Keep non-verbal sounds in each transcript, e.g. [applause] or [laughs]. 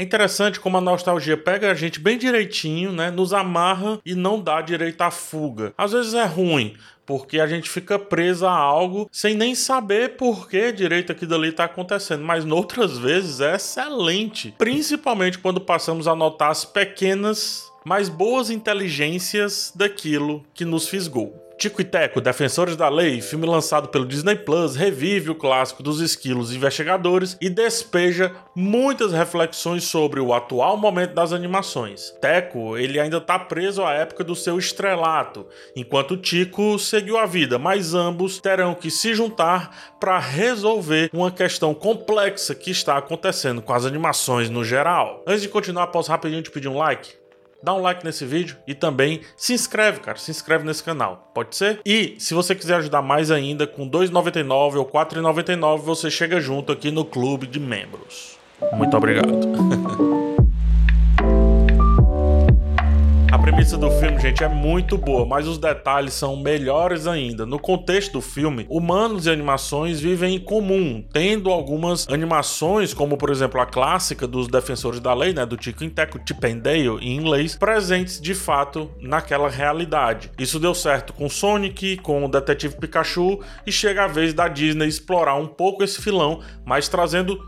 É interessante como a nostalgia pega a gente bem direitinho, né? Nos amarra e não dá direito à fuga. Às vezes é ruim, porque a gente fica preso a algo sem nem saber por que direito aquilo ali está acontecendo, mas noutras vezes é excelente, principalmente quando passamos a notar as pequenas, mas boas inteligências daquilo que nos fisgou. Tico e Teco, Defensores da Lei, filme lançado pelo Disney Plus, revive o clássico dos esquilos investigadores e despeja muitas reflexões sobre o atual momento das animações. Teco, ele ainda está preso à época do seu estrelato, enquanto Tico seguiu a vida, mas ambos terão que se juntar para resolver uma questão complexa que está acontecendo com as animações no geral. Antes de continuar, posso rapidinho te pedir um like? Dá um like nesse vídeo e também se inscreve, cara, se inscreve nesse canal, pode ser? E se você quiser ajudar mais ainda, com 2,99 ou 4,99 você chega junto aqui no clube de membros. Muito obrigado. [laughs] premissa do filme, gente, é muito boa, mas os detalhes são melhores ainda. No contexto do filme, humanos e animações vivem em comum, tendo algumas animações, como por exemplo a clássica dos Defensores da Lei, né, do Tico e Teco, and Dale em inglês, presentes de fato naquela realidade. Isso deu certo com Sonic, com o Detetive Pikachu e chega a vez da Disney explorar um pouco esse filão, mas trazendo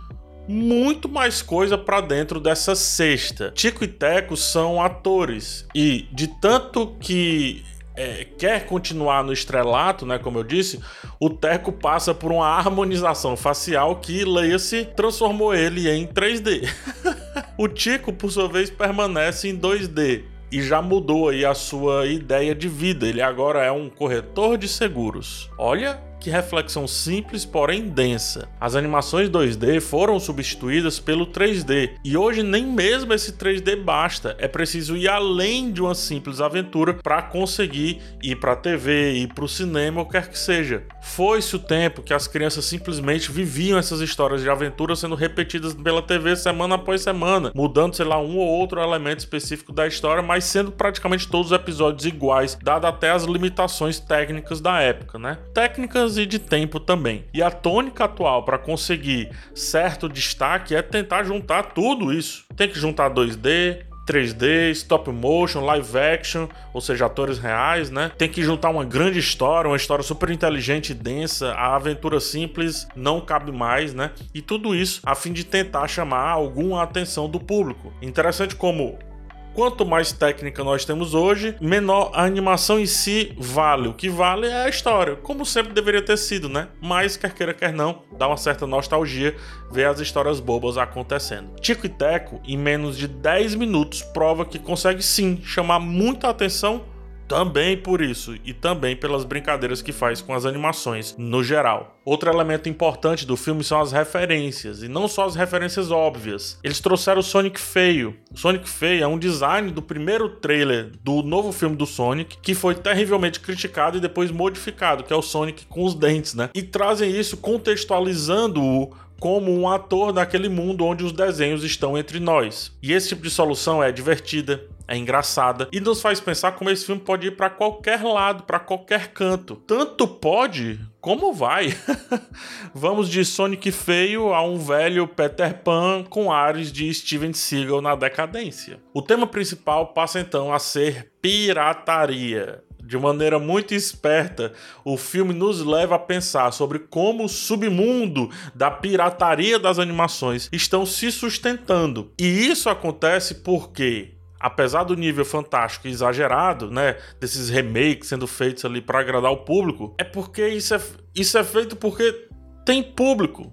muito mais coisa para dentro dessa cesta. Tico e Teco são atores e de tanto que é, quer continuar no estrelato, né, como eu disse, o Teco passa por uma harmonização facial que, leia-se, transformou ele em 3D. [laughs] o Tico, por sua vez, permanece em 2D e já mudou aí a sua ideia de vida. Ele agora é um corretor de seguros. Olha que reflexão simples, porém densa. As animações 2D foram substituídas pelo 3D e hoje nem mesmo esse 3D basta. É preciso ir além de uma simples aventura para conseguir ir para a TV, ir para o cinema, ou quer que seja. Foi-se o tempo que as crianças simplesmente viviam essas histórias de aventura sendo repetidas pela TV semana após semana, mudando, sei lá, um ou outro elemento específico da história, mas sendo praticamente todos os episódios iguais, dado até as limitações técnicas da época, né? Técnicas e de tempo também. E a tônica atual para conseguir certo destaque é tentar juntar tudo isso. Tem que juntar 2D, 3D, stop motion, live action, ou seja, atores reais, né? Tem que juntar uma grande história, uma história super inteligente e densa, a aventura simples não cabe mais, né? E tudo isso a fim de tentar chamar alguma atenção do público. Interessante como Quanto mais técnica nós temos hoje, menor a animação em si vale. O que vale é a história, como sempre deveria ter sido, né? Mas, quer queira, quer não, dá uma certa nostalgia ver as histórias bobas acontecendo. Tico e Teco, em menos de 10 minutos, prova que consegue sim chamar muita atenção também por isso e também pelas brincadeiras que faz com as animações no geral. Outro elemento importante do filme são as referências, e não só as referências óbvias. Eles trouxeram o Sonic feio. O Sonic feio é um design do primeiro trailer do novo filme do Sonic, que foi terrivelmente criticado e depois modificado, que é o Sonic com os dentes, né? E trazem isso contextualizando-o como um ator daquele mundo onde os desenhos estão entre nós. E esse tipo de solução é divertida, é engraçada e nos faz pensar como esse filme pode ir para qualquer lado, para qualquer canto. Tanto pode como vai. [laughs] Vamos de Sonic feio a um velho Peter Pan com ares de Steven Seagal na decadência. O tema principal passa então a ser pirataria. De maneira muito esperta, o filme nos leva a pensar sobre como o submundo da pirataria das animações estão se sustentando. E isso acontece porque apesar do nível fantástico e exagerado, né, desses remakes sendo feitos ali para agradar o público, é porque isso é, isso é feito porque tem público.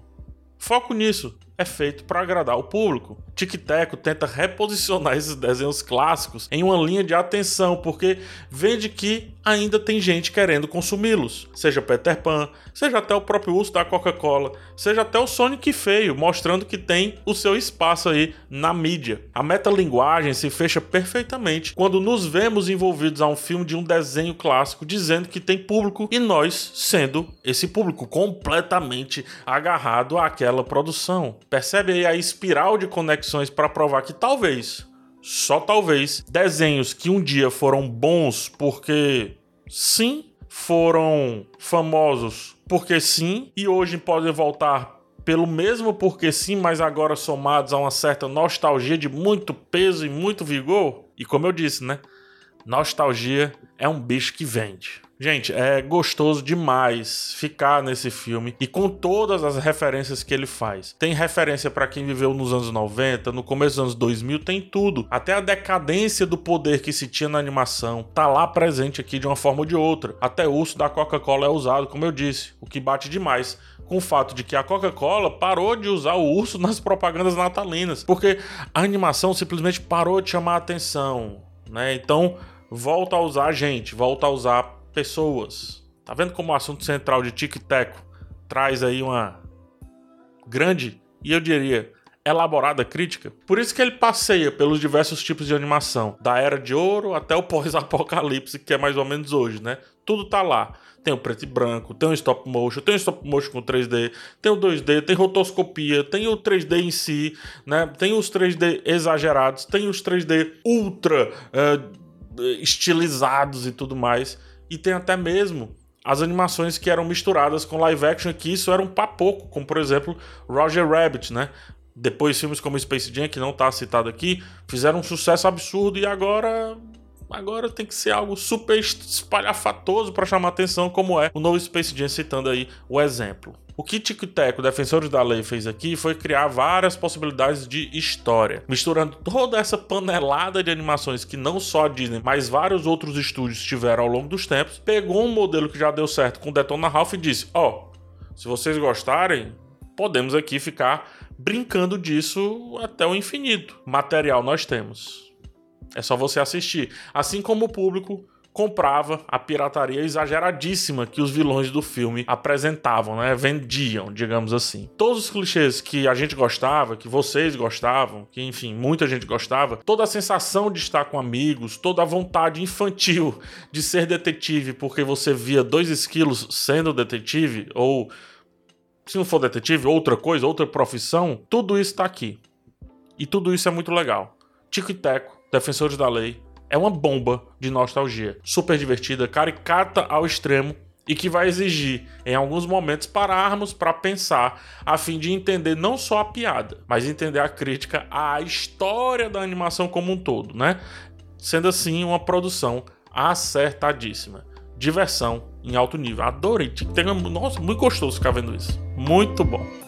Foco nisso é feito para agradar o público. Tic Teco tenta reposicionar esses desenhos clássicos em uma linha de atenção, porque vende que ainda tem gente querendo consumi-los. Seja Peter Pan, seja até o próprio uso da Coca-Cola, seja até o Sonic feio, mostrando que tem o seu espaço aí na mídia. A metalinguagem se fecha perfeitamente quando nos vemos envolvidos a um filme de um desenho clássico dizendo que tem público e nós sendo esse público completamente agarrado àquela produção. Percebe aí a espiral de conexões para provar que talvez só talvez desenhos que um dia foram bons porque sim, foram famosos porque sim, e hoje podem voltar pelo mesmo porque sim, mas agora somados a uma certa nostalgia de muito peso e muito vigor. E como eu disse, né? Nostalgia é um bicho que vende. Gente, é gostoso demais ficar nesse filme e com todas as referências que ele faz. Tem referência para quem viveu nos anos 90, no começo dos anos 2000, tem tudo. Até a decadência do poder que se tinha na animação tá lá presente aqui de uma forma ou de outra. Até o urso da Coca-Cola é usado, como eu disse, o que bate demais com o fato de que a Coca-Cola parou de usar o urso [laughs] nas propagandas natalinas, porque a animação simplesmente parou de chamar a atenção, né? Então, volta a usar gente, volta a usar pessoas. Tá vendo como o assunto central de Tic Teco traz aí uma grande e eu diria elaborada crítica? Por isso que ele passeia pelos diversos tipos de animação, da era de ouro até o pós-apocalipse, que é mais ou menos hoje, né? Tudo tá lá. Tem o preto e branco, tem o stop motion, tem o stop motion com 3D, tem o 2D, tem rotoscopia, tem o 3D em si, né? Tem os 3D exagerados, tem os 3D ultra uh, estilizados e tudo mais. E tem até mesmo as animações que eram misturadas com live action, que isso era um papoco, como por exemplo Roger Rabbit, né? Depois filmes como Space Jam, que não está citado aqui, fizeram um sucesso absurdo e agora agora tem que ser algo super espalhafatoso para chamar atenção, como é o novo Space Jam, citando aí o exemplo. O que Tico Teco, Defensores da Lei, fez aqui foi criar várias possibilidades de história, misturando toda essa panelada de animações que não só a Disney, mas vários outros estúdios tiveram ao longo dos tempos, pegou um modelo que já deu certo com Detona Ralph e disse: Ó, oh, se vocês gostarem, podemos aqui ficar brincando disso até o infinito. Material nós temos. É só você assistir. Assim como o público comprava a pirataria exageradíssima que os vilões do filme apresentavam, né? Vendiam, digamos assim. Todos os clichês que a gente gostava, que vocês gostavam, que enfim, muita gente gostava, toda a sensação de estar com amigos, toda a vontade infantil de ser detetive porque você via dois esquilos sendo detetive ou se não for detetive, outra coisa, outra profissão, tudo isso está aqui. E tudo isso é muito legal. Tico e Teco, Defensores da Lei, é uma bomba de nostalgia. Super divertida, caricata ao extremo e que vai exigir, em alguns momentos, pararmos para pensar, a fim de entender não só a piada, mas entender a crítica à história da animação como um todo, né? Sendo assim, uma produção acertadíssima. Diversão em alto nível. Adorei. Nossa, muito gostoso ficar vendo isso. Muito bom.